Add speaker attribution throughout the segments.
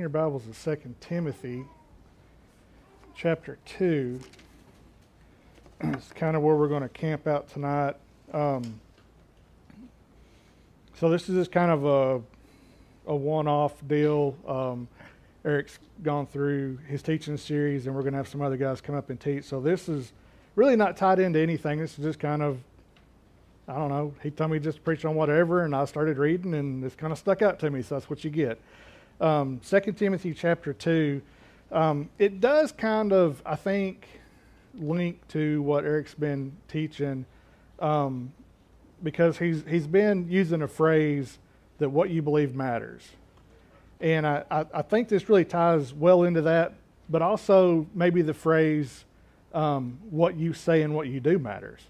Speaker 1: your Bibles to Second Timothy chapter 2. It's kind of where we're going to camp out tonight. Um, so this is just kind of a, a one-off deal. Um, Eric's gone through his teaching series, and we're going to have some other guys come up and teach. So this is really not tied into anything. This is just kind of, I don't know. He told me just preach on whatever, and I started reading, and it's kind of stuck out to me. So that's what you get um, 2 Timothy chapter 2, um, it does kind of, I think, link to what Eric's been teaching um, because he's, he's been using a phrase that what you believe matters. And I, I, I think this really ties well into that, but also maybe the phrase um, what you say and what you do matters.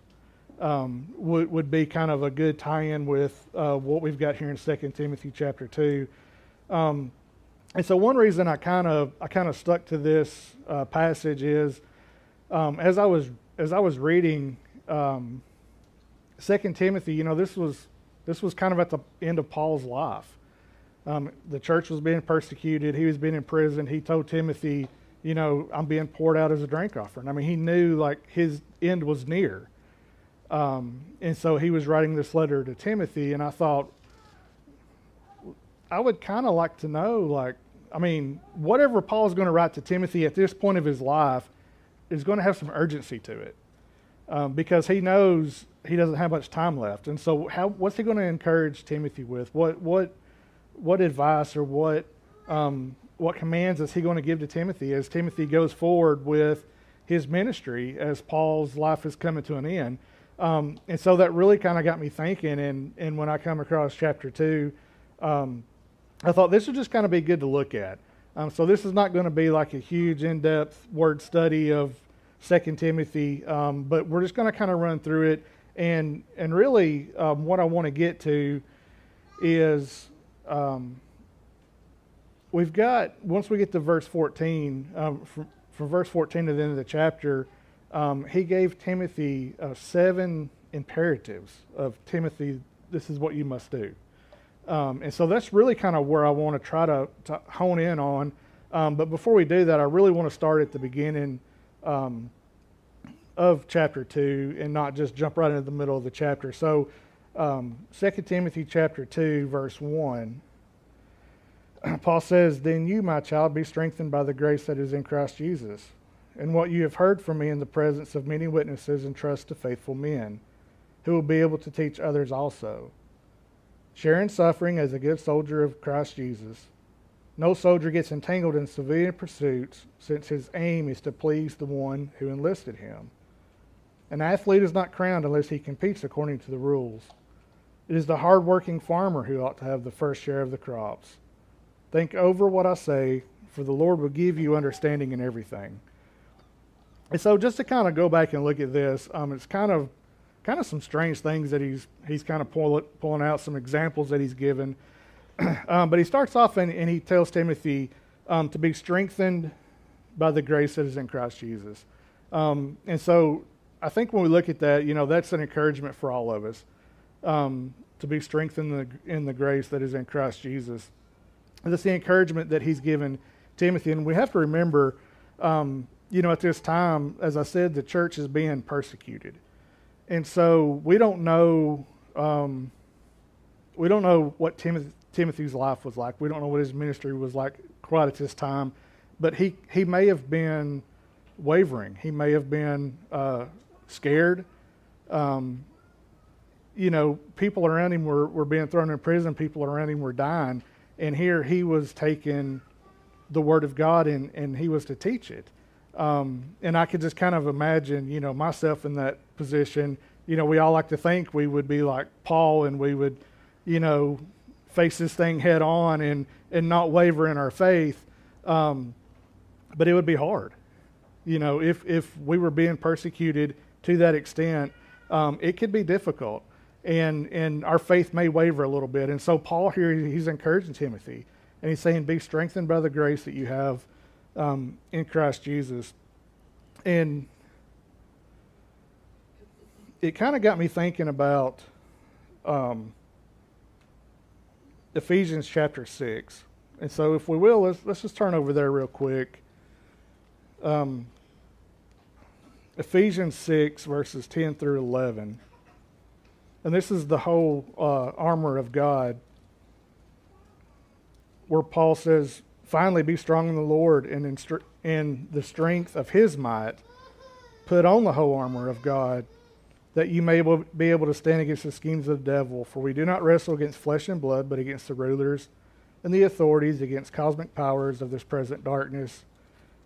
Speaker 1: Um, would, would be kind of a good tie-in with uh, what we've got here in 2 Timothy chapter 2. Um, and so one reason I kind of I kind of stuck to this uh, passage is um, as I was as I was reading um, Second Timothy, you know, this was this was kind of at the end of Paul's life. Um, the church was being persecuted. He was being in prison. He told Timothy, you know, I'm being poured out as a drink offering. I mean, he knew like his end was near. Um, and so he was writing this letter to Timothy, and I thought, I would kind of like to know, like, I mean, whatever Paul's going to write to Timothy at this point of his life is going to have some urgency to it um, because he knows he doesn't have much time left. And so, how, what's he going to encourage Timothy with? What, what, what advice or what, um, what commands is he going to give to Timothy as Timothy goes forward with his ministry as Paul's life is coming to an end? Um, and so that really kind of got me thinking. And, and when I come across chapter two, um, I thought this would just kind of be good to look at. Um, so this is not going to be like a huge in-depth word study of Second Timothy, um, but we're just going to kind of run through it. And and really, um, what I want to get to is um, we've got once we get to verse 14, um, from, from verse 14 to the end of the chapter, um, he gave Timothy uh, seven imperatives of Timothy. This is what you must do. Um, and so that's really kind of where I want to try to, hone in on. Um, but before we do that, I really want to start at the beginning um, of chapter 2 and not just jump right into the middle of the chapter. So, um, 2 Timothy chapter 2, verse 1, Paul says, Then you, my child, be strengthened by the grace that is in Christ Jesus. And what you have heard from me in the presence of many witnesses, entrust to faithful men, who will be able to teach others also. Share in suffering as a good soldier of Christ Jesus. No soldier gets entangled in civilian pursuits, since his aim is to please the one who enlisted him. An athlete is not crowned unless he competes according to the rules. It is the hard-working farmer who ought to have the first share of the crops. Think over what I say, for the Lord will give you understanding in everything. And so, just to kind of go back and look at this, um, it's kind of kind of some strange things that he's he's kind of pull, pulling out some examples that he's given. um, but he starts off and, and he tells Timothy um, to be strengthened by the grace that is in Christ Jesus. Um, and so I think when we look at that, you know, that's an encouragement for all of us um, to be strengthened in the, in the grace that is in Christ Jesus. And that's the encouragement that he's given Timothy. And we have to remember, um, you know, at this time, as I said, the church is being persecuted and so we don't know um, we don't know what Timothy, Timothy's life was like. We don't know what his ministry was like quite at this time, but he he may have been wavering. He may have been uh, scared. Um, you know, people around him were, were being thrown in prison. People around him were dying, and here he was taking the word of God and and he was to teach it. Um, and I could just kind of imagine, you know, myself in that position. You know, we all like to think we would be like Paul and we would, you know, face this thing head on and, and not waver in our faith. Um, but it would be hard. You know, if, if we were being persecuted to that extent, um, it could be difficult. And, and our faith may waver a little bit. And so, Paul here, he's encouraging Timothy. And he's saying, Be strengthened by the grace that you have um, in Christ Jesus. And it kind of got me thinking about um, Ephesians chapter 6. And so, if we will, let's, let's just turn over there real quick. Um, Ephesians 6, verses 10 through 11. And this is the whole uh, armor of God, where Paul says, Finally, be strong in the Lord and in, str- in the strength of his might. Put on the whole armor of God, that you may be able to stand against the schemes of the devil. For we do not wrestle against flesh and blood, but against the rulers and the authorities, against cosmic powers of this present darkness,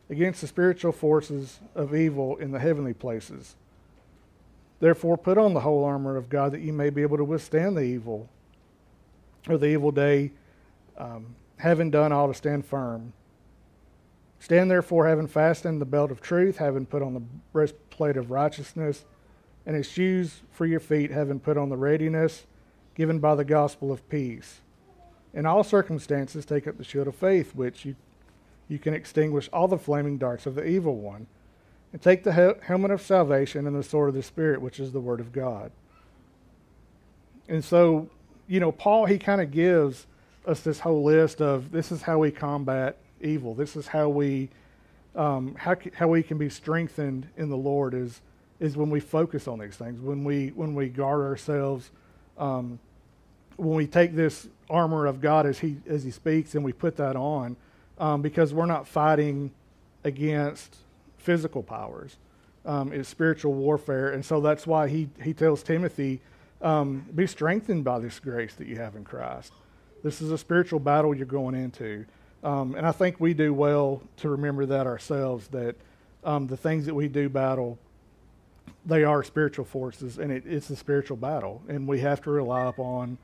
Speaker 1: against the spiritual forces of evil in the heavenly places. Therefore, put on the whole armor of God that you may be able to withstand the evil or the evil day, um, having done all to stand firm. Stand therefore, having fastened the belt of truth, having put on the breastplate of righteousness, and his shoes for your feet, having put on the readiness given by the gospel of peace. In all circumstances, take up the shield of faith, which you, you can extinguish all the flaming darts of the evil one and take the helmet of salvation and the sword of the Spirit, which is the Word of God. And so, you know, Paul, he kind of gives us this whole list of this is how we combat evil. This is how we um, how, how we can be strengthened in the Lord is is when we focus on these things, when we when we guard ourselves, um, when we take this armor of God as he as he speaks and we put that on, um, because we're not fighting against physical powers. Um, it's spiritual warfare. And so that's why he, he tells Timothy, um, be strengthened by this grace that you have in Christ. This is a spiritual battle you're going into. Um, and I think we do well to remember that ourselves, that um, the things that we do battle, they are spiritual forces, and it, it's a spiritual battle. And we have to rely upon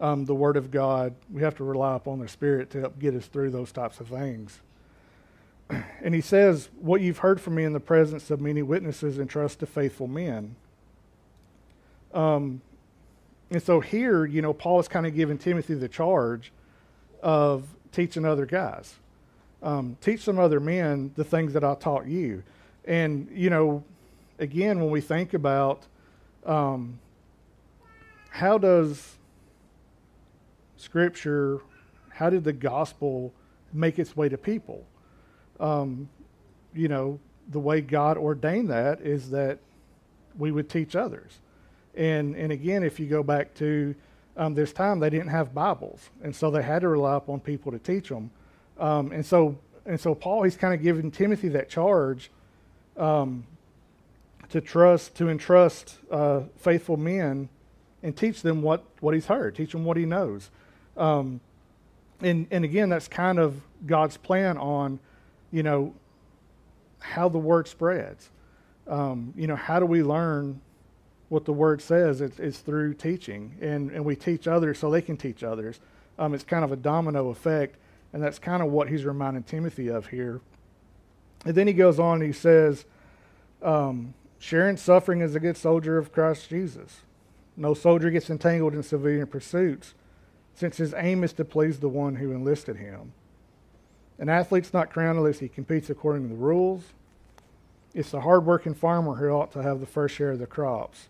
Speaker 1: um, the Word of God. We have to rely upon the Spirit to help get us through those types of things and he says, What you've heard from me in the presence of many witnesses, entrust to faithful men. Um, and so here, you know, Paul is kind of giving Timothy the charge of teaching other guys. Um, teach some other men the things that I taught you. And, you know, again, when we think about um, how does Scripture, how did the gospel make its way to people? um, you know, the way God ordained that is that we would teach others. And, and again, if you go back to um, this time, they didn't have Bibles. And so they had to rely upon people to teach them. Um, and, so, and so Paul, he's kind of giving Timothy that charge um, to trust, to entrust uh, faithful men and teach them what, what he's heard, teach them what he knows. Um, and, and again, that's kind of God's plan on you know, how the word spreads. Um, you know, how do we learn what the word says? It's, it's through teaching, and, and we teach others so they can teach others. Um, it's kind of a domino effect, and that's kind of what he's reminding Timothy of here. And then he goes on and he says, um, sharing suffering as a good soldier of Christ Jesus. No soldier gets entangled in civilian pursuits, since his aim is to please the one who enlisted him. An athlete's not crowned unless he competes according to the rules. It's the hardworking farmer who ought to have the first share of the crops.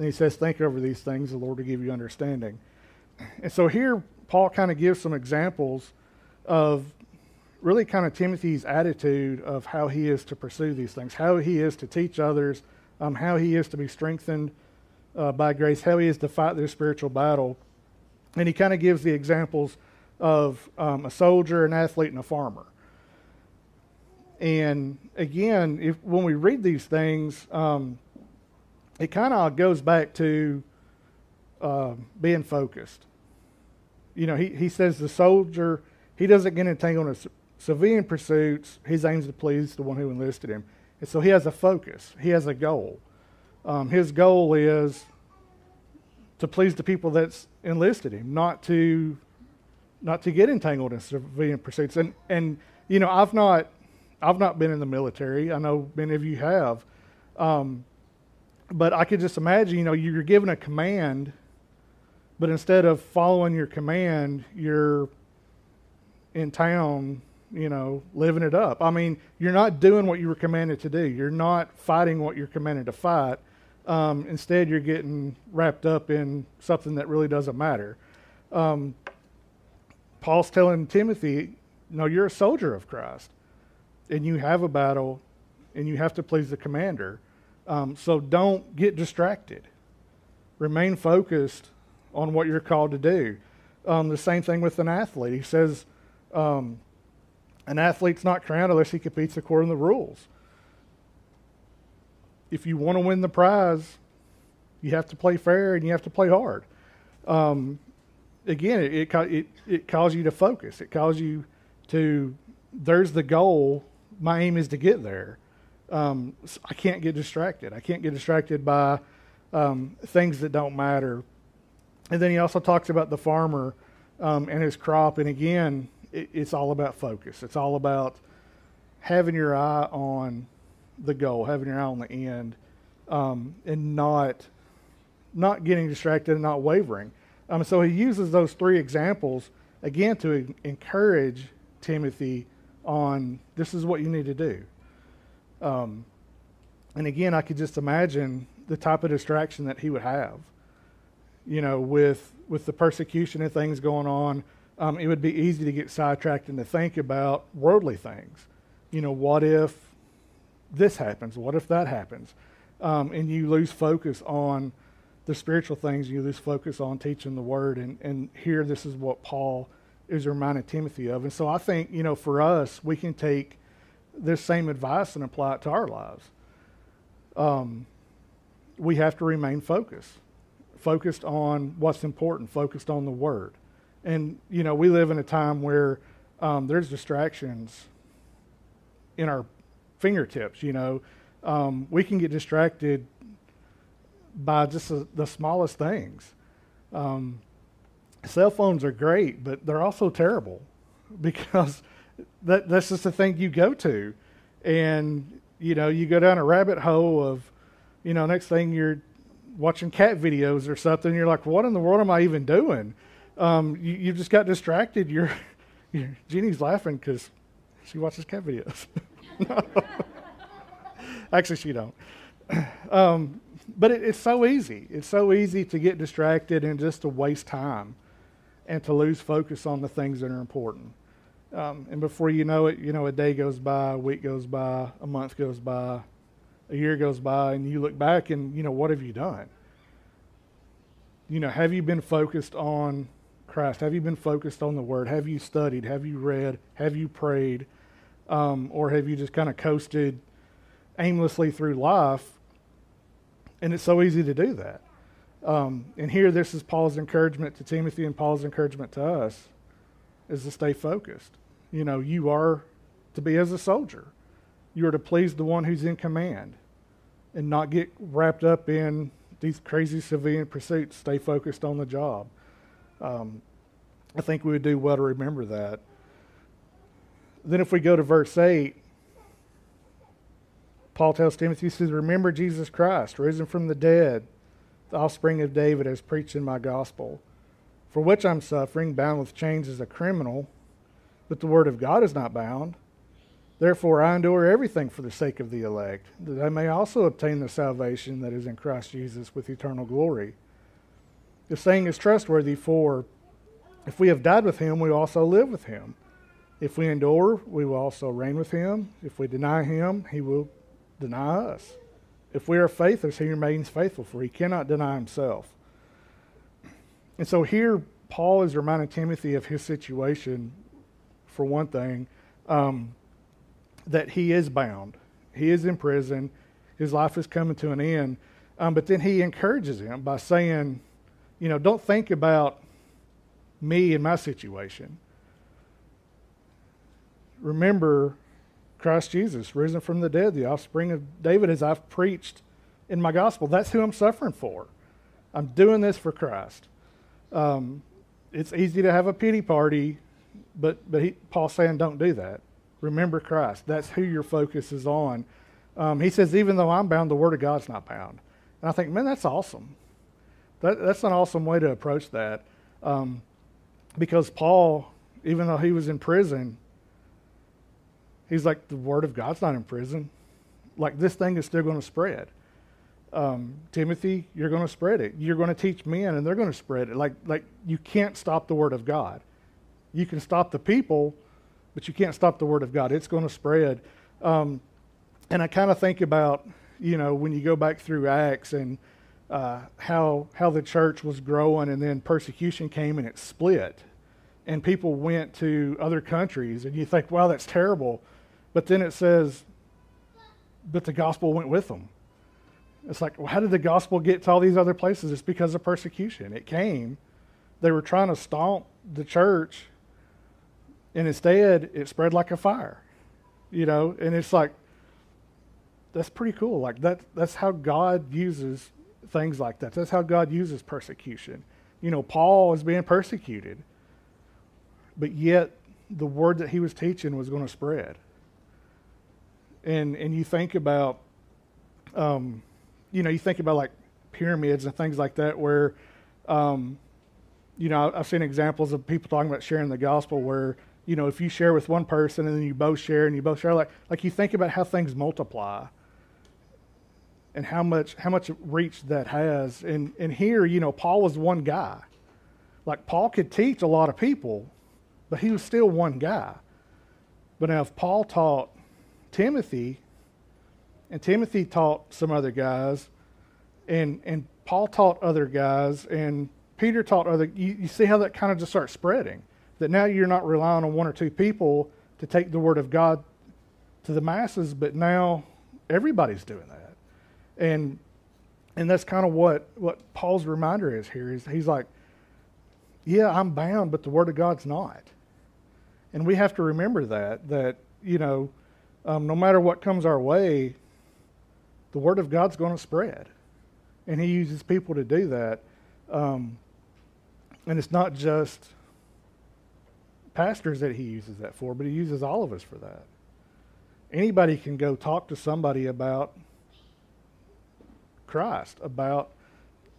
Speaker 1: Then he says, Think over these things, the Lord will give you understanding. And so here, Paul kind of gives some examples of really kind of Timothy's attitude of how he is to pursue these things, how he is to teach others, um, how he is to be strengthened uh, by grace, how he is to fight their spiritual battle. And he kind of gives the examples of um, a soldier, an athlete, and a farmer. And again, if, when we read these things, um, it kind of goes back to uh, being focused. You know, he, he says the soldier, he doesn't get entangled in civilian pursuits. His aims to please the one who enlisted him. And so he has a focus, he has a goal. Um, his goal is to please the people that's enlisted him, not to not to get entangled in civilian pursuits. And and you know, I've not I've not been in the military. I know many of you have. Um, but I could just imagine, you know, you're given a command, but instead of following your command, you're in town, you know, living it up. I mean, you're not doing what you were commanded to do. You're not fighting what you're commanded to fight. Um, instead, you're getting wrapped up in something that really doesn't matter. Um, Paul's telling Timothy, no, you're a soldier of Christ, and you have a battle, and you have to please the commander. Um, so don't get distracted. Remain focused on what you're called to do. Um, the same thing with an athlete. He says, um, an athlete's not crowned unless he competes according to the rules. If you want to win the prize, you have to play fair and you have to play hard. Um, again, it, it, it, it calls you to focus. It calls you to, there's the goal. My aim is to get there. Um, I can't get distracted. I can't get distracted by um, things that don't matter. And then he also talks about the farmer um, and his crop. And again, it, it's all about focus. It's all about having your eye on the goal, having your eye on the end, um, and not not getting distracted and not wavering. Um, so he uses those three examples again to encourage Timothy on this is what you need to do. Um, and again, I could just imagine the type of distraction that he would have. You know, with with the persecution and things going on, um, it would be easy to get sidetracked and to think about worldly things. You know, what if this happens? What if that happens? Um, and you lose focus on the spiritual things, you lose focus on teaching the word. And, and here, this is what Paul is reminding Timothy of. And so I think, you know, for us, we can take this same advice and apply it to our lives. Um, we have to remain focused, focused on what's important, focused on the word. And, you know, we live in a time where um, there's distractions in our fingertips, you know. Um, we can get distracted by just a, the smallest things. Um, cell phones are great, but they're also terrible because that, that's just the thing you go to. And, you know, you go down a rabbit hole of, you know, next thing you're watching cat videos or something. You're like, what in the world am I even doing? Um, you, you just got distracted. You're, you're Jeannie's laughing because she watches cat videos. Actually, she don't. Um, but it, it's so easy. It's so easy to get distracted and just to waste time and to lose focus on the things that are important. Um, and before you know it, you know, a day goes by, a week goes by, a month goes by, a year goes by, and you look back and, you know, what have you done? You know, have you been focused on Christ? Have you been focused on the Word? Have you studied? Have you read? Have you prayed? Um, or have you just kind of coasted aimlessly through life and it's so easy to do that. Um, and here, this is Paul's encouragement to Timothy and Paul's encouragement to us is to stay focused. You know, you are to be as a soldier. You are to please the one who's in command and not get wrapped up in these crazy civilian pursuits. Stay focused on the job. Um, I think we would do well to remember that. Then, if we go to verse 8, Paul tells Timothy, he says, Remember Jesus Christ, risen from the dead, the offspring of David, as preached in my gospel, for which I'm suffering, bound with chains as a criminal, but the word of God is not bound. Therefore, I endure everything for the sake of the elect, that I may also obtain the salvation that is in Christ Jesus with eternal glory. The saying is trustworthy, for if we have died with him, we also live with him. If we endure, we will also reign with him. If we deny him, he will deny us. If we are faithless, he remains faithful, for he cannot deny himself. And so here, Paul is reminding Timothy of his situation, for one thing, um, that he is bound. He is in prison. His life is coming to an end. Um, but then he encourages him by saying, you know, don't think about me and my situation. Remember Christ Jesus, risen from the dead, the offspring of David, as I've preached in my gospel. That's who I'm suffering for. I'm doing this for Christ. Um, it's easy to have a pity party, but but he, Paul's saying don't do that. Remember Christ. That's who your focus is on. Um, he says, even though I'm bound, the Word of God's not bound. And I think, man, that's awesome. That, that's an awesome way to approach that. Um, because Paul, even though he was in prison, He's like, the word of God's not in prison. Like, this thing is still going to spread. Um, Timothy, you're going to spread it. You're going to teach men, and they're going to spread it. Like, like you can't stop the word of God. You can stop the people, but you can't stop the word of God. It's going to spread. Um, and I kind of think about, you know, when you go back through Acts and uh, how how the church was growing, and then persecution came and it split, and people went to other countries, and you think, wow, that's terrible, but then it says, but the gospel went with them. It's like, well, how did the gospel get to all these other places? It's because of persecution. It came. They were trying to stomp the church, and instead it spread like a fire. You know, and it's like that's pretty cool. Like that that's how God uses things like that. That's how God uses persecution. You know, Paul is being persecuted, but yet the word that he was teaching was going to spread. And and you think about, um, you know, you think about like pyramids and things like that, where, um, you know, I've seen examples of people talking about sharing the gospel where you know, if you share with one person and then you both share and you both share, like, like you think about how things multiply and how much how much reach that has. And and here, you know, Paul was one guy. Like Paul could teach a lot of people, but he was still one guy. But now if Paul taught Timothy, and Timothy taught some other guys, and and Paul taught other guys, and Peter taught other you, you see how that kind of just starts spreading. That now you're not relying on one or two people to take the word of God to the masses, but now everybody's doing that and and that's kind of what what Paul's reminder is here. Is he's like, yeah, I'm bound, but the Word of God's not, and we have to remember that that you know, um, no matter what comes our way, the Word of God's going to spread, and He uses people to do that, um, and it's not just pastors that He uses that for, but He uses all of us for that. Anybody can go talk to somebody about Christ, about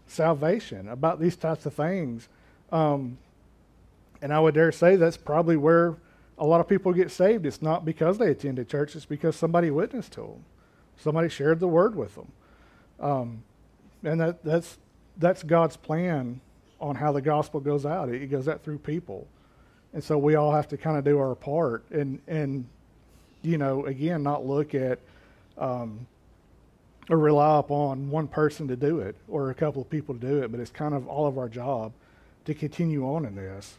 Speaker 1: salvation, about these types of things. Um, and I would dare say that's probably where a lot of people get saved. It's not because they attended church, it's because somebody witnessed to them, somebody shared the word with them. Um, and that, that's, that's God's plan on how the gospel goes out. It goes out through people. And so we all have to kind of do our part and, and, you know, again, not look at, um, or rely upon one person to do it or a couple of people to do it, but it's kind of all of our job to continue on in this.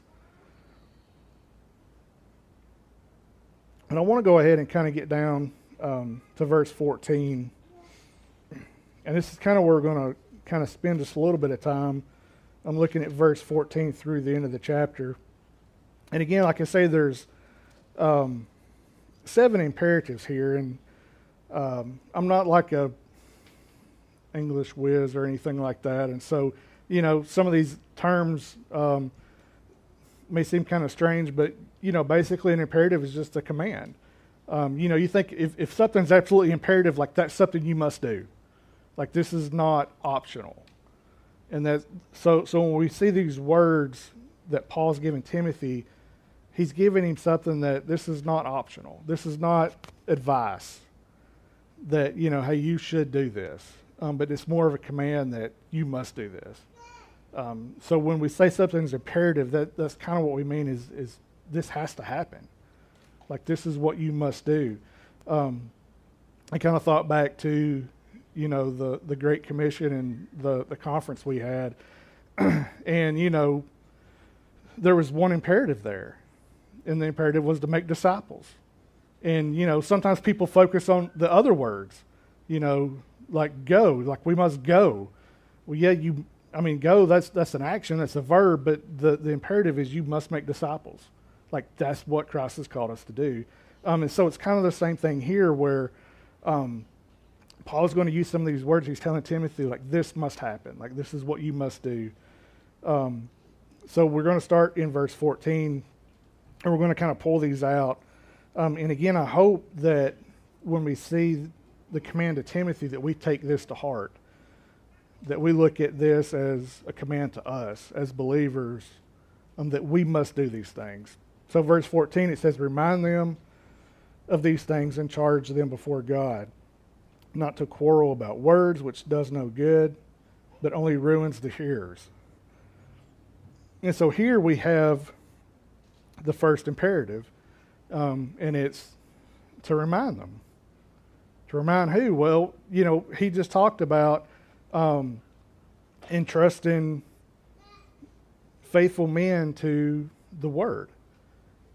Speaker 1: And I want to go ahead and kind of get down um, to verse 14. And this is kind of where we're going to kind of spend just a little bit of time. I'm looking at verse 14 through the end of the chapter. And again, like I say, there's um, seven imperatives here. And um, I'm not like a English whiz or anything like that. And so, you know, some of these terms um, may seem kind of strange, but, you know, basically an imperative is just a command. Um, you know, you think if, if something's absolutely imperative, like that's something you must do. Like this is not optional. And that so so when we see these words that Paul's giving Timothy, he's giving him something that this is not optional. This is not advice that, you know, hey, you should do this um, but it's more of a command that you must do this. Um, so when we say something's imperative, that, that's kind of what we mean is, is this has to happen. Like this is what you must do. Um, I kind of thought back to, you know, the, the Great Commission and the, the conference we had. and, you know, there was one imperative there. And the imperative was to make disciples. And, you know, sometimes people focus on the other words, you know, like go, like we must go. Well, yeah, you. I mean, go. That's that's an action. That's a verb. But the the imperative is you must make disciples. Like that's what Christ has called us to do. Um, and so it's kind of the same thing here, where um, Paul's going to use some of these words. He's telling Timothy like this must happen. Like this is what you must do. Um, so we're going to start in verse 14, and we're going to kind of pull these out. Um, and again, I hope that when we see the command to Timothy that we take this to heart, that we look at this as a command to us as believers, um, that we must do these things. So, verse 14, it says, Remind them of these things and charge them before God, not to quarrel about words, which does no good, but only ruins the hearers. And so here we have the first imperative, um, and it's to remind them. To remind who? Well, you know, he just talked about um, entrusting faithful men to the word.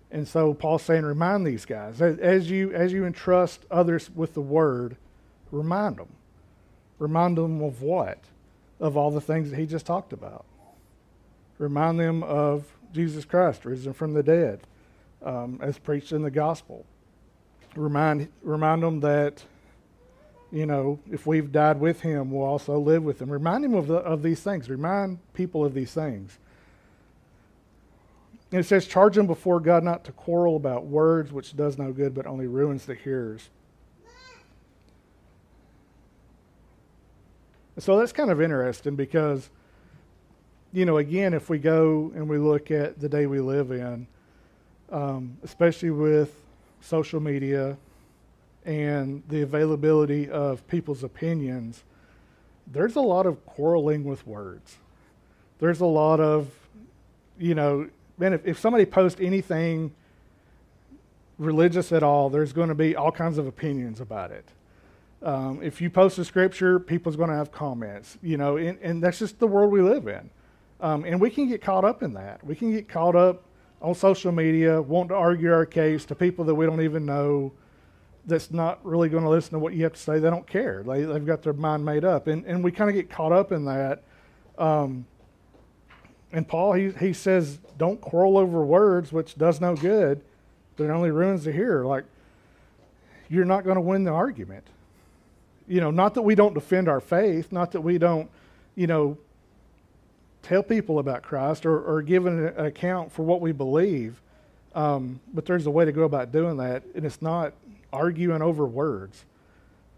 Speaker 1: And so Paul's saying, remind these guys as you as you entrust others with the word, remind them. Remind them of what? Of all the things that he just talked about. Remind them of Jesus Christ risen from the dead, um, as preached in the gospel. Remind remind them that you know if we've died with him, we'll also live with him. Remind him of the, of these things. Remind people of these things. And it says, charge them before God not to quarrel about words, which does no good, but only ruins the hearers. So that's kind of interesting because, you know, again, if we go and we look at the day we live in, um, especially with social media and the availability of people's opinions, there's a lot of quarreling with words. There's a lot of, you know, man, if, if somebody posts anything religious at all, there's going to be all kinds of opinions about it. Um, if you post a scripture, people's going to have comments, you know, and, and that's just the world we live in. Um, and we can get caught up in that. We can get caught up on social media, wanting to argue our case to people that we don't even know that's not really going to listen to what you have to say. They don't care. They, they've got their mind made up. And, and we kind of get caught up in that. Um, and Paul, he, he says, don't quarrel over words, which does no good, but it only ruins the hearer. Like, you're not going to win the argument. You know, not that we don't defend our faith, not that we don't, you know, tell people about Christ or, or give an account for what we believe, um, but there's a way to go about doing that, and it's not arguing over words.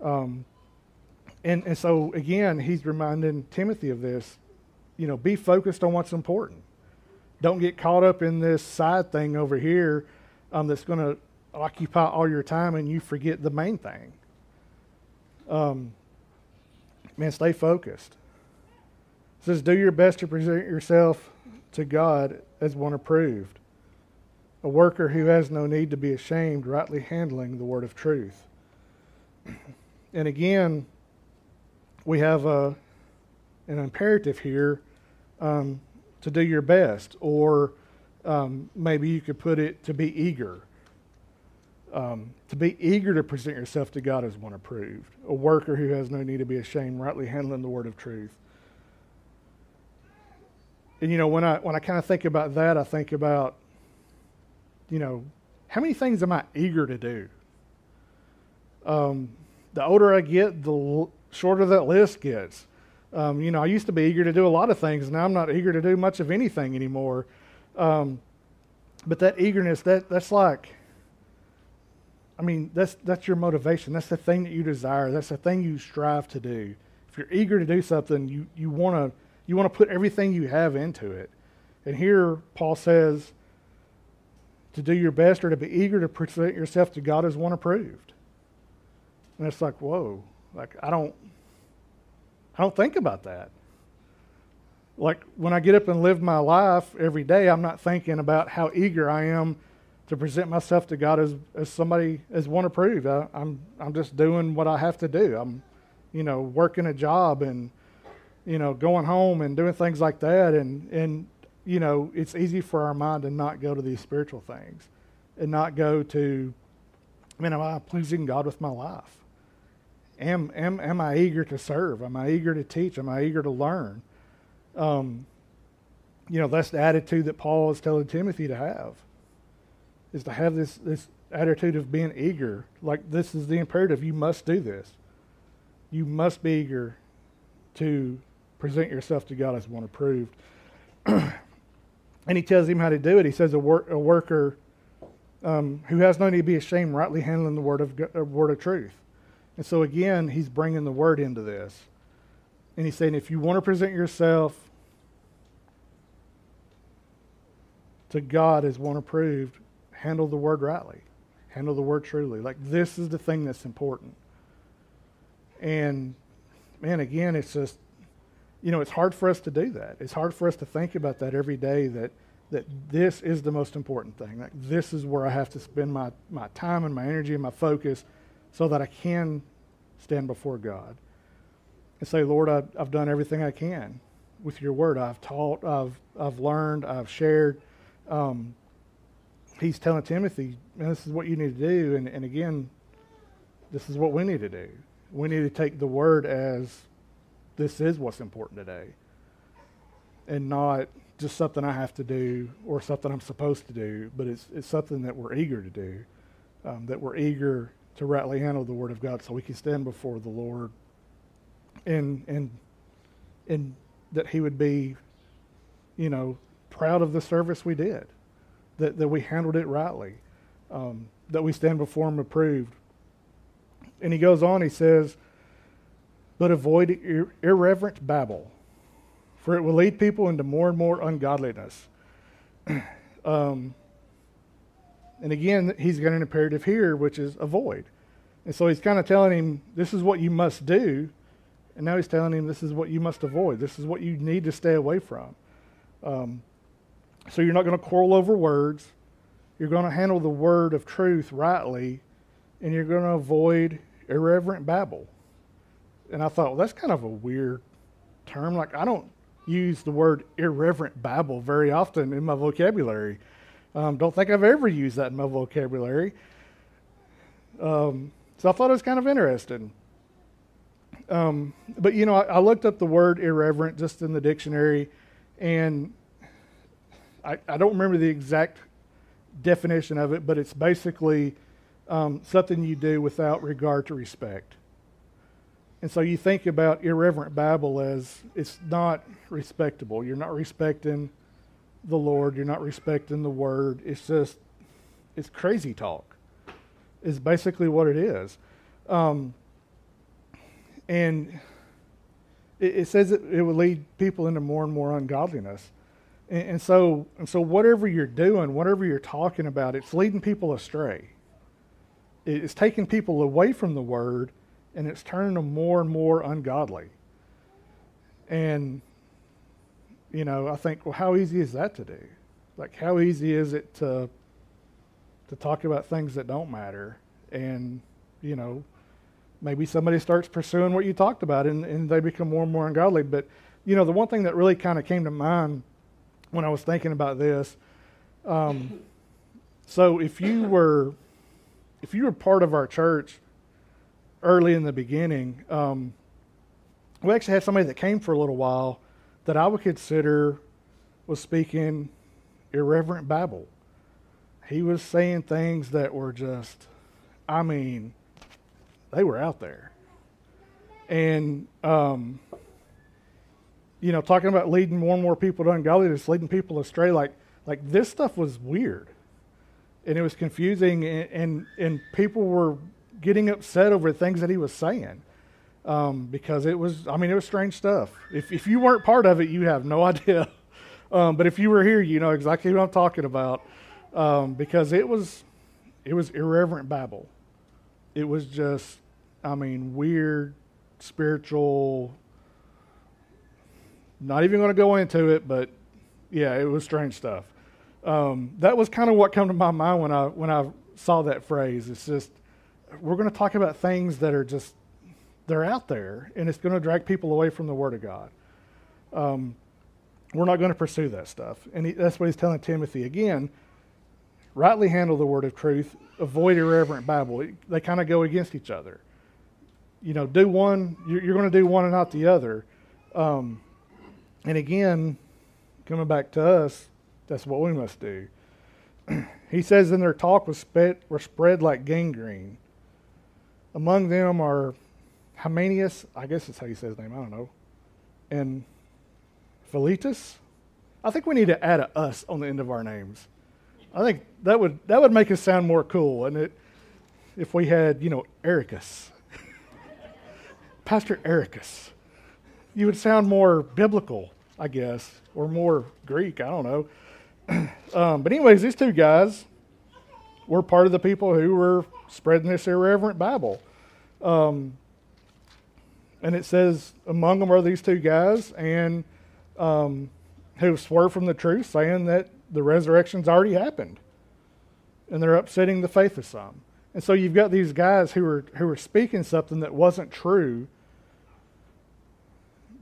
Speaker 1: Um, and, and so, again, he's reminding Timothy of this you know, be focused on what's important. Don't get caught up in this side thing over here um, that's going to occupy all your time and you forget the main thing. Um, man, stay focused. It says, do your best to present yourself to God as one approved, a worker who has no need to be ashamed, rightly handling the word of truth. And again, we have a, an imperative here um, to do your best, or um, maybe you could put it to be eager. Um, to be eager to present yourself to God as one approved, a worker who has no need to be ashamed, rightly handling the word of truth. And you know, when I when I kind of think about that, I think about, you know, how many things am I eager to do? Um, the older I get, the l- shorter that list gets. Um, you know, I used to be eager to do a lot of things. Now I'm not eager to do much of anything anymore. Um, but that eagerness, that that's like, I mean, that's that's your motivation. That's the thing that you desire. That's the thing you strive to do. If you're eager to do something, you you want to you want to put everything you have into it. And here Paul says to do your best or to be eager to present yourself to God as one approved. And it's like, whoa, like I don't I don't think about that. Like when I get up and live my life every day, I'm not thinking about how eager I am to present myself to God as, as somebody as one approved. I, I'm I'm just doing what I have to do. I'm, you know, working a job and, you know, going home and doing things like that. And and you know, it's easy for our mind to not go to these spiritual things, and not go to, I mean, am I pleasing God with my life? Am, am, am I eager to serve? Am I eager to teach? Am I eager to learn? Um, you know, that's the attitude that Paul is telling Timothy to have, is to have this, this attitude of being eager. Like, this is the imperative. You must do this. You must be eager to present yourself to God as one approved. and he tells him how to do it. He says, a, wor- a worker um, who has no need to be ashamed, rightly handling the word of, uh, word of truth. And so again, he's bringing the word into this. And he's saying, if you want to present yourself to God as one approved, handle the word rightly, handle the word truly. Like, this is the thing that's important. And, man, again, it's just, you know, it's hard for us to do that. It's hard for us to think about that every day that that this is the most important thing. Like this is where I have to spend my, my time and my energy and my focus so that I can stand before God and say, Lord, I've, I've done everything I can with your word. I've taught, I've, I've learned, I've shared. Um, he's telling Timothy, this is what you need to do. And, and again, this is what we need to do. We need to take the word as this is what's important today and not just something I have to do or something I'm supposed to do, but it's, it's something that we're eager to do, um, that we're eager to rightly handle the Word of God so we can stand before the Lord and, and, and that He would be, you know, proud of the service we did, that, that we handled it rightly, um, that we stand before Him approved. And he goes on, he says, but avoid ir- irreverent babble for it will lead people into more and more ungodliness. um, and again, he's got an imperative here, which is avoid. And so he's kind of telling him, this is what you must do. And now he's telling him, this is what you must avoid. This is what you need to stay away from. Um, so you're not going to quarrel over words. You're going to handle the word of truth rightly. And you're going to avoid irreverent babble. And I thought, well, that's kind of a weird term. Like, I don't use the word irreverent babble very often in my vocabulary. Um, don't think I've ever used that in my vocabulary. Um, so I thought it was kind of interesting. Um, but you know, I, I, looked up the word irreverent just in the dictionary, and I, I don't remember the exact definition of it, but it's basically um, something you do without regard to respect. And so you think about irreverent babble as it's not respectable. You're not respecting the Lord. You're not respecting the Word. It's just, it's crazy talk, is basically what it is. Um, and it, it says it, it will lead people into more and more ungodliness. And, and, so, and so, whatever you're doing, whatever you're talking about, it's leading people astray. It's taking people away from the Word and it's turning them more and more ungodly. And, you know, I think, well, how easy is that to do? Like, how easy is it to to talk about things that don't matter? And, you know, maybe somebody starts pursuing what you talked about and, and they become more and more ungodly. But, you know, the one thing that really kind of came to mind when I was thinking about this, um, so if you were if you were part of our church early in the beginning, um, we actually had somebody that came for a little while that I would consider was speaking irreverent babble. He was saying things that were just, I mean, they were out there. And, um, you know, talking about leading more and more people to ungodliness, leading people astray, like, like this stuff was weird. And it was confusing, and, and, and people were getting upset over things that he was saying um, because it was, I mean, it was strange stuff. If, if you weren't part of it, you have no idea. Um, but if you were here, you know exactly what I'm talking about um, because it was, it was irreverent babble. It was just, I mean, weird, spiritual. Not even going to go into it, but yeah, it was strange stuff. Um, that was kind of what came to my mind when I when I saw that phrase. It's just we're going to talk about things that are just they're out there, and it's going to drag people away from the Word of God. Um, we're not going to pursue that stuff, and he, that's what he's telling Timothy again. Rightly handle the word of truth. Avoid irreverent babble. They kind of go against each other. You know, do one. You're, you're going to do one and not the other. Um, and again, coming back to us, that's what we must do. he says, in their talk was spread, were spread like gangrene. Among them are Hymenaeus, I guess that's how you say his name, I don't know, and Philetus. I think we need to add a us on the end of our names. I think that would that would make us sound more cool, and it if we had, you know, Ericus. Pastor Ericus. You would sound more biblical, I guess, or more Greek, I don't know. um, but anyways, these two guys were part of the people who were spreading this irreverent babble. Um, and it says among them are these two guys, and um, who swerved from the truth, saying that the resurrection's already happened. And they're upsetting the faith of some. And so you've got these guys who are who are speaking something that wasn't true,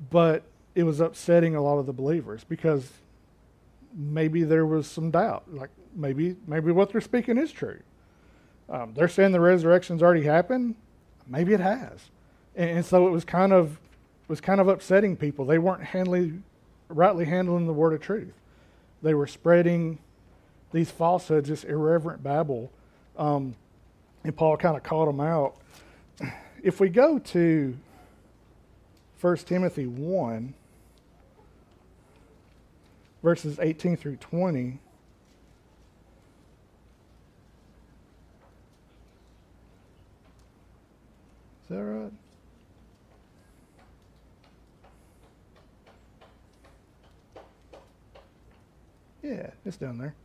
Speaker 1: but it was upsetting a lot of the believers because maybe there was some doubt. Like maybe maybe what they're speaking is true. Um, they're saying the resurrection's already happened. Maybe it has, and, so it was kind of was kind of upsetting people. They weren't handling rightly handling the word of truth. They were spreading these falsehoods, this irreverent babble, um, and Paul kind of called them out. If we go to 1 Timothy 1, verses 18 through 20, Is that right? Yeah, it's down there.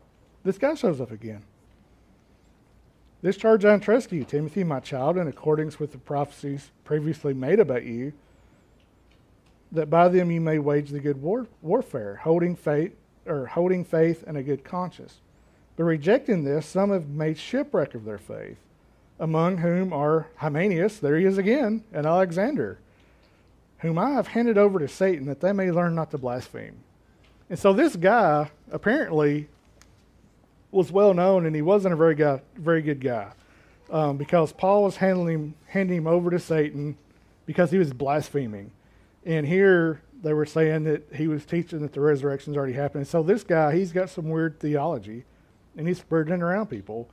Speaker 1: This guy shows up again. This charge I entrust to you, Timothy, my child, in accordance with the prophecies previously made about you, that by them you may wage the good war- warfare, holding faith or holding faith and a good conscience. But rejecting this, some have made shipwreck of their faith among whom are Hymenaeus, there he is again, and Alexander, whom I have handed over to Satan that they may learn not to blaspheme. And so this guy apparently was well known, and he wasn't a very guy, very good guy, um, because Paul was handling him, handing him over to Satan because he was blaspheming. And here they were saying that he was teaching that the resurrection's already happened. So this guy, he's got some weird theology, and he's spreading around people,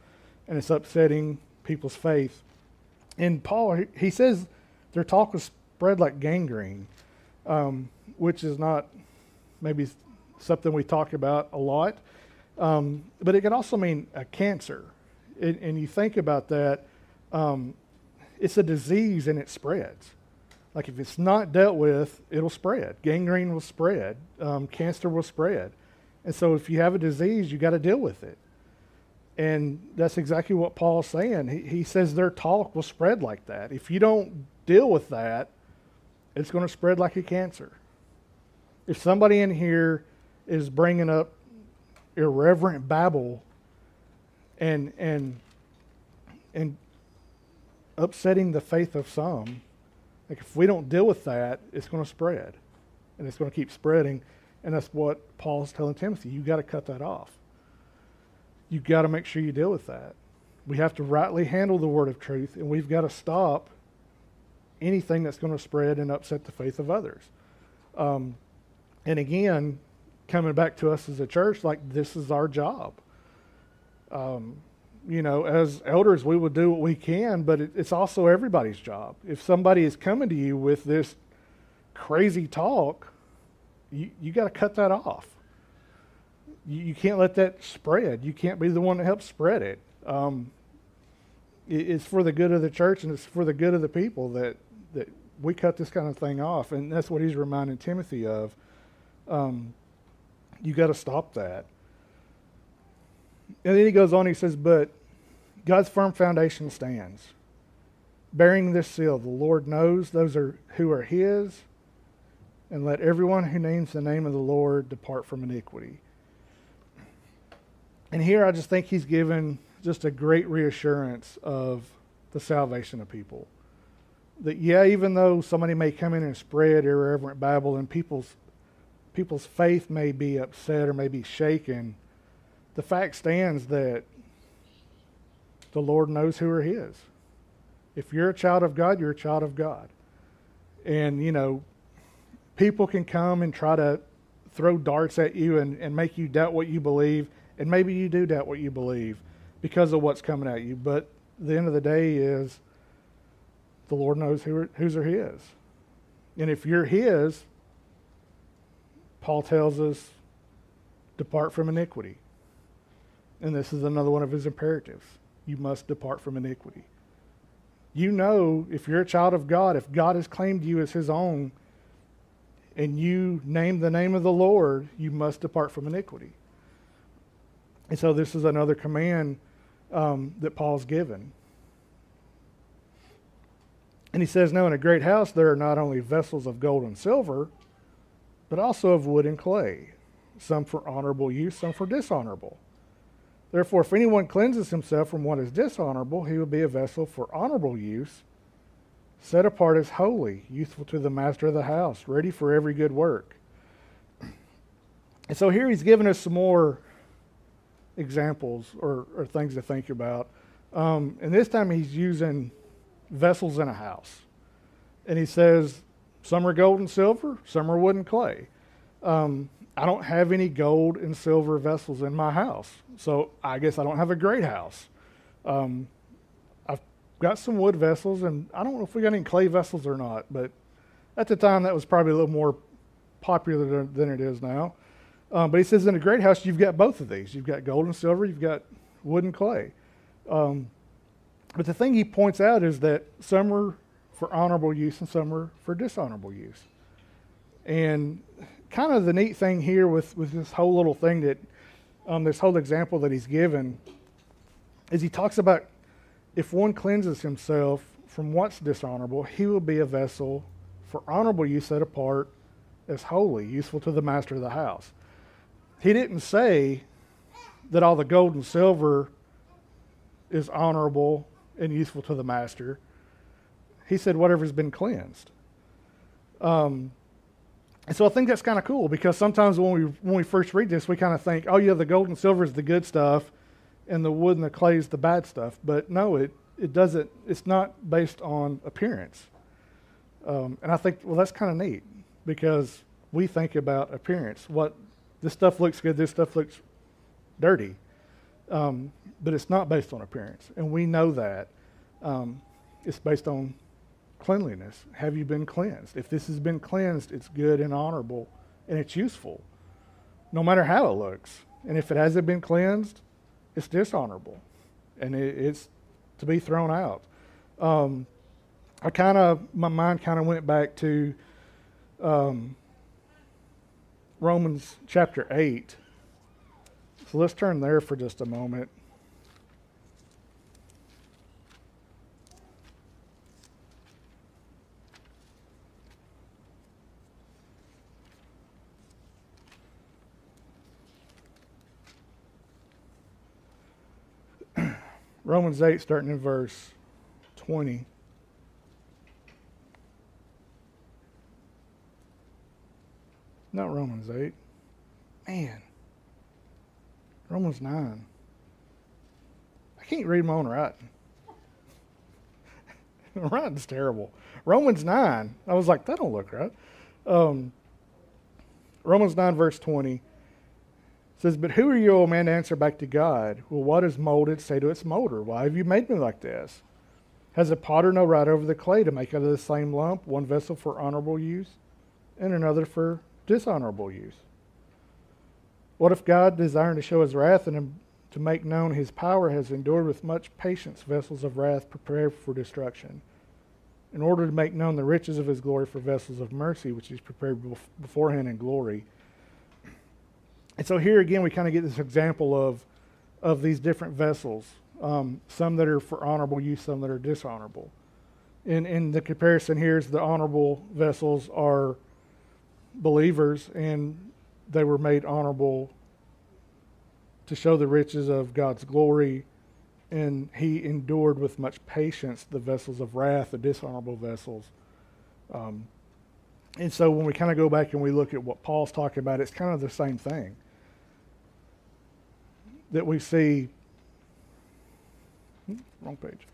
Speaker 1: and it's upsetting people's faith. And Paul, he says their talk was spread like gangrene, um, which is not maybe something we talk about a lot, um, but it can also mean a cancer. And you think about that, um, it's a disease and it spreads. Like if it's not dealt with, it'll spread. Gangrene will spread. Um, cancer will spread. And so if you have a disease, you got to deal with it. And that's exactly what Paul's saying. He, he says their talk will spread like that. If you don't deal with that, it's going to spread like a cancer. If somebody in here is bringing up irreverent babble and and and upsetting the faith of some, like if we don't deal with that, it's going to spread, and it's going to keep spreading. And that's what Paul's telling Timothy. You got to cut that off you've got to make sure you deal with that. We have to rightly handle the word of truth, and we've got to stop anything that's going to spread and upset the faith of others. Um, and again, coming back to us as a church, like this is our job. Um, you know, as elders, we will do what we can, but it, it's also everybody's job. If somebody is coming to you with this crazy talk, you, you got to cut that off you, you, can't let that spread. You can't be the one that helps spread it. Um, it. It's for the good of the church and it's for the good of the people that, that we cut this kind of thing off. And that's what he's reminding Timothy of. Um, you got to stop that. And then he goes on, he says, But God's firm foundation stands. Bearing this seal, the Lord knows those are who are his, and let everyone who names the name of the Lord depart from iniquity. And here I just think he's given just a great reassurance of the salvation of people. That yeah, even though somebody may come in and spread irreverent babble and people's people's faith may be upset or may be shaken, the fact stands that the Lord knows who are his. If you're a child of God, you're a child of God. And, you know, people can come and try to throw darts at you and, and make you doubt what you believe. And maybe you do doubt what you believe because of what's coming at you. But the end of the day is the Lord knows who are, whose are His. And if you're His, Paul tells us, depart from iniquity. And this is another one of his imperatives. You must depart from iniquity. You know, if you're a child of God, if God has claimed you as his own, and you name the name of the Lord, you must depart from iniquity. And so this is another command um, that Paul's given. And he says, Now in a great house there are not only vessels of gold and silver, but also of wood and clay, some for honorable use, some for dishonorable. Therefore, if anyone cleanses himself from what is dishonorable, he will be a vessel for honorable use, set apart as holy, useful to the master of the house, ready for every good work. And so here he's given us some more examples or, or things to think about. Um, and this time he's using vessels in a house. And he says, some are gold and silver, some are wood and clay. Um, I don't have any gold and silver vessels in my house, so I guess I don't have a great house. Um, I've got some wood vessels, and I don't know if we got any clay vessels or not, but at the time that was probably a little more popular than it is now. Um, but he says in a great house, you've got both of these. You've got gold and silver, you've got wood and clay. Um, but the thing he points out is that some are for honorable use and some are for dishonorable use. And kind of the neat thing here with, with this whole little thing that, um, this whole example that he's given, is he talks about if one cleanses himself from what's dishonorable, he will be a vessel for honorable use set apart as holy, useful to the master of the house. He didn't say that all the gold and silver is honorable and useful to the master. He said whatever's been cleansed. Um, and so I think that's kind of cool because sometimes when we when we first read this, we kind of think, oh yeah, the gold and silver is the good stuff, and the wood and the clay is the bad stuff. But no, it it doesn't. It's not based on appearance. Um, and I think well, that's kind of neat because we think about appearance. What this stuff looks good, this stuff looks dirty, um, but it's not based on appearance, and we know that. Um, it's based on cleanliness. Have you been cleansed? If this has been cleansed, it's good and honorable and it's useful, no matter how it looks. And if it hasn't been cleansed, it's dishonorable and it, it's to be thrown out. Um, I kind of, my mind kind of went back to um, Romans chapter 8. So let's turn there for just a moment. Romans 8, starting in verse 20. Not Romans 8. Man. Romans 9. I can't read my own writing. Writing's terrible. Romans 9. I was like, that don't look right. Um, Romans 9, verse 20 says, But who are you, O man, to answer back to God? Well, what is molded? Say to its molder, Why have you made me like this? Has a potter no right over the clay to make out of the same lump one vessel for honorable use and another for dishonorable use? What if God, desiring to show his wrath and to make known his power, has endured with much patience vessels of wrath prepared for destruction, in order to make known the riches of his glory for vessels of mercy, which he's prepared beforehand in glory? And so here again, we kind of get this example of, of these different vessels, um, some that are for honorable use, some that are dishonorable. In, in the comparison here is the honorable vessels are believers, and they were made honorable to show the riches of God's glory, and he endured with much patience the vessels of wrath, the dishonorable vessels. Um, and so when we kind of go back and we look at what Paul's talking about, it's kind of the same thing that we see. Hmm, wrong page.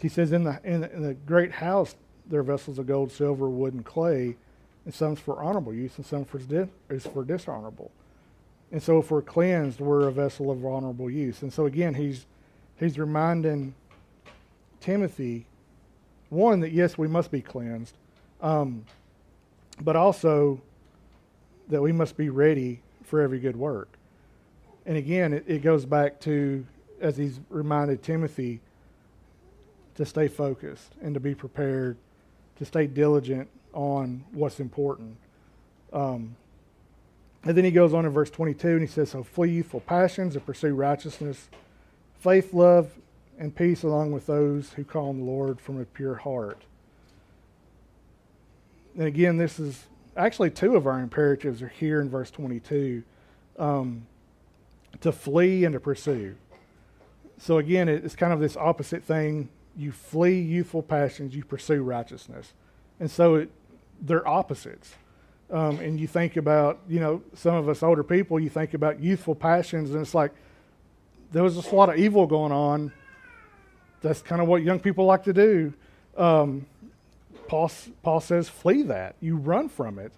Speaker 1: He says, in the, in the, in the great house, there are vessels of gold, silver, wood, and clay, and some for honorable use, and some for, di- is for dishonorable. And so, if we're cleansed, we're a vessel of honorable use. And so, again, he's he's reminding Timothy, one that yes, we must be cleansed, um, but also that we must be ready for every good work. And again, it, it goes back to, as he's reminded Timothy, to stay focused and to be prepared, to stay diligent on what's important. Um, and then he goes on in verse 22 and he says, So flee youthful passions and pursue righteousness, faith, love, and peace along with those who call on the Lord from a pure heart. And again, this is actually two of our imperatives are here in verse 22 um, to flee and to pursue. So again, it's kind of this opposite thing. You flee youthful passions, you pursue righteousness. And so it, they're opposites. Um, and you think about, you know, some of us older people, you think about youthful passions, and it's like there was just a lot of evil going on. That's kind of what young people like to do. Um, Paul, Paul says, flee that. You run from it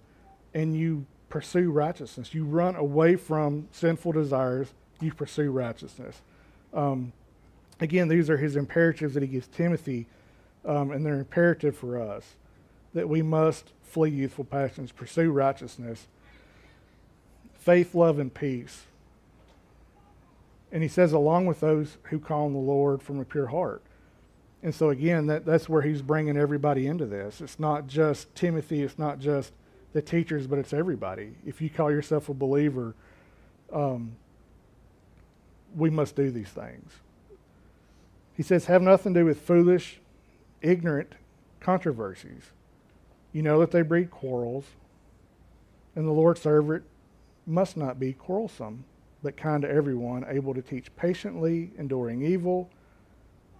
Speaker 1: and you pursue righteousness. You run away from sinful desires, you pursue righteousness. Um, again, these are his imperatives that he gives Timothy, um, and they're imperative for us that we must flee youthful passions, pursue righteousness, faith, love, and peace. And he says, along with those who call on the Lord from a pure heart. And so, again, that, that's where he's bringing everybody into this. It's not just Timothy, it's not just the teachers, but it's everybody. If you call yourself a believer, um, we must do these things. He says, have nothing to do with foolish, ignorant controversies. You know that they breed quarrels, and the Lord's servant must not be quarrelsome, but kind to everyone, able to teach patiently, enduring evil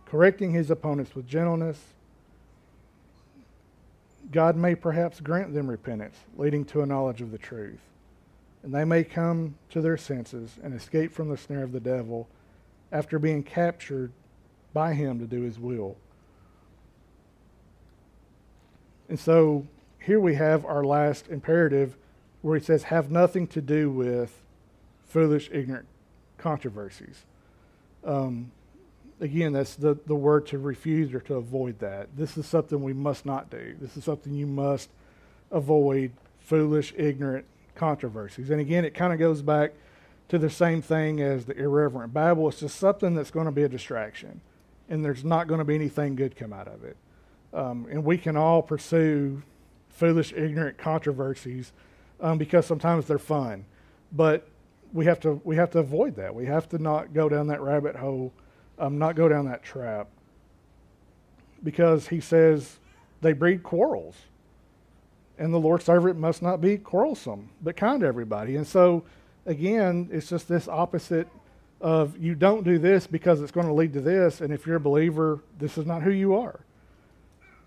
Speaker 1: correcting his opponents with gentleness. God may perhaps grant them repentance, leading to a knowledge of the truth. And they may come to their senses and escape from the snare of the devil after being captured by him to do his will. And so here we have our last imperative where he says, have nothing to do with foolish, ignorant controversies. Um, again, that's the, the word to refuse or to avoid that. This is something we must not do. This is something you must avoid foolish, ignorant controversies. And again, it kind of goes back to the same thing as the irreverent babble. It's just something that's going to be a distraction, and there's not going to be anything good come out of it. Um, and we can all pursue foolish, ignorant controversies um, because sometimes they're fun, but we have to we have to avoid that. We have to not go down that rabbit hole um, not go down that trap because he says they breed quarrels. And the Lord's servant must not be quarrelsome, but kind to everybody. And so, again, it's just this opposite of you don't do this because it's going to lead to this. And if you're a believer, this is not who you are.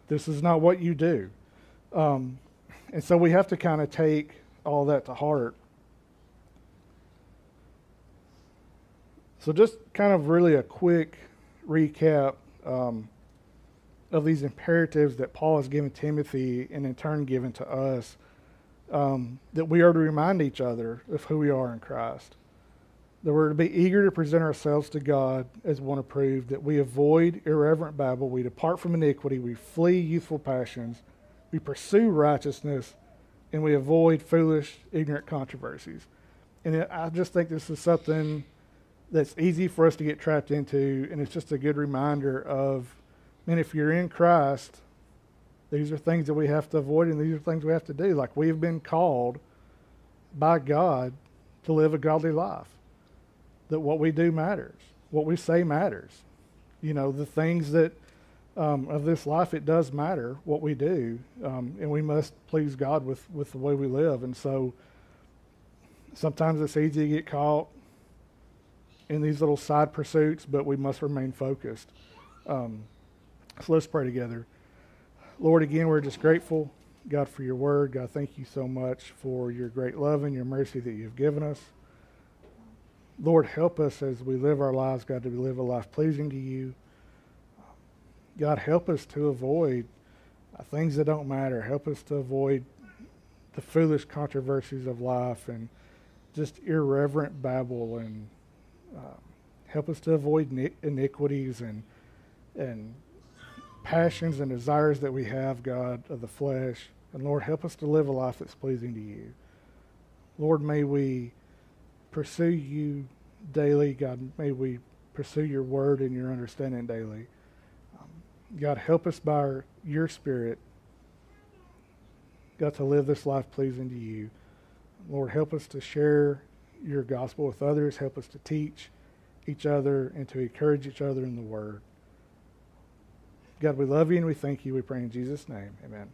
Speaker 1: This is not what you do. Um, and so we have to kind of take all that to heart. So, just kind of really a quick recap um, of these imperatives that Paul has given Timothy and in turn given to us um, that we are to remind each other of who we are in Christ. That we're to be eager to present ourselves to God as one approved, that we avoid irreverent babble, we depart from iniquity, we flee youthful passions, we pursue righteousness, and we avoid foolish, ignorant controversies. And I just think this is something that's easy for us to get trapped into, and it's just a good reminder of, man, if you're in Christ, these are things that we have to avoid, and these are things we have to do. Like we have been called by God to live a godly life. That what we do matters, what we say matters. You know, the things that um, of this life, it does matter what we do, um, and we must please God with with the way we live. And so, sometimes it's easy to get caught in these little side pursuits, but we must remain focused. Um, so let's pray together. Lord, again, we're just grateful, God, for your word. God, thank you so much for your great love and your mercy that you've given us. Lord, help us as we live our lives, God, to live a life pleasing to you. God, help us to avoid uh, things that don't matter. Help us to avoid the foolish controversies of life and just irreverent babble and um, help us to avoid iniquities and and passions and desires that we have, God, of the flesh. And Lord, help us to live a life that's pleasing to you. Lord, may we pursue you daily. God, may we pursue your word and your understanding daily. Um, God, help us by our, your spirit, God, to live this life pleasing to you. Lord, help us to share your gospel with others. Help us to teach each other and to encourage each other in the word. God, we love you and we thank you. We pray in Jesus' name. Amen.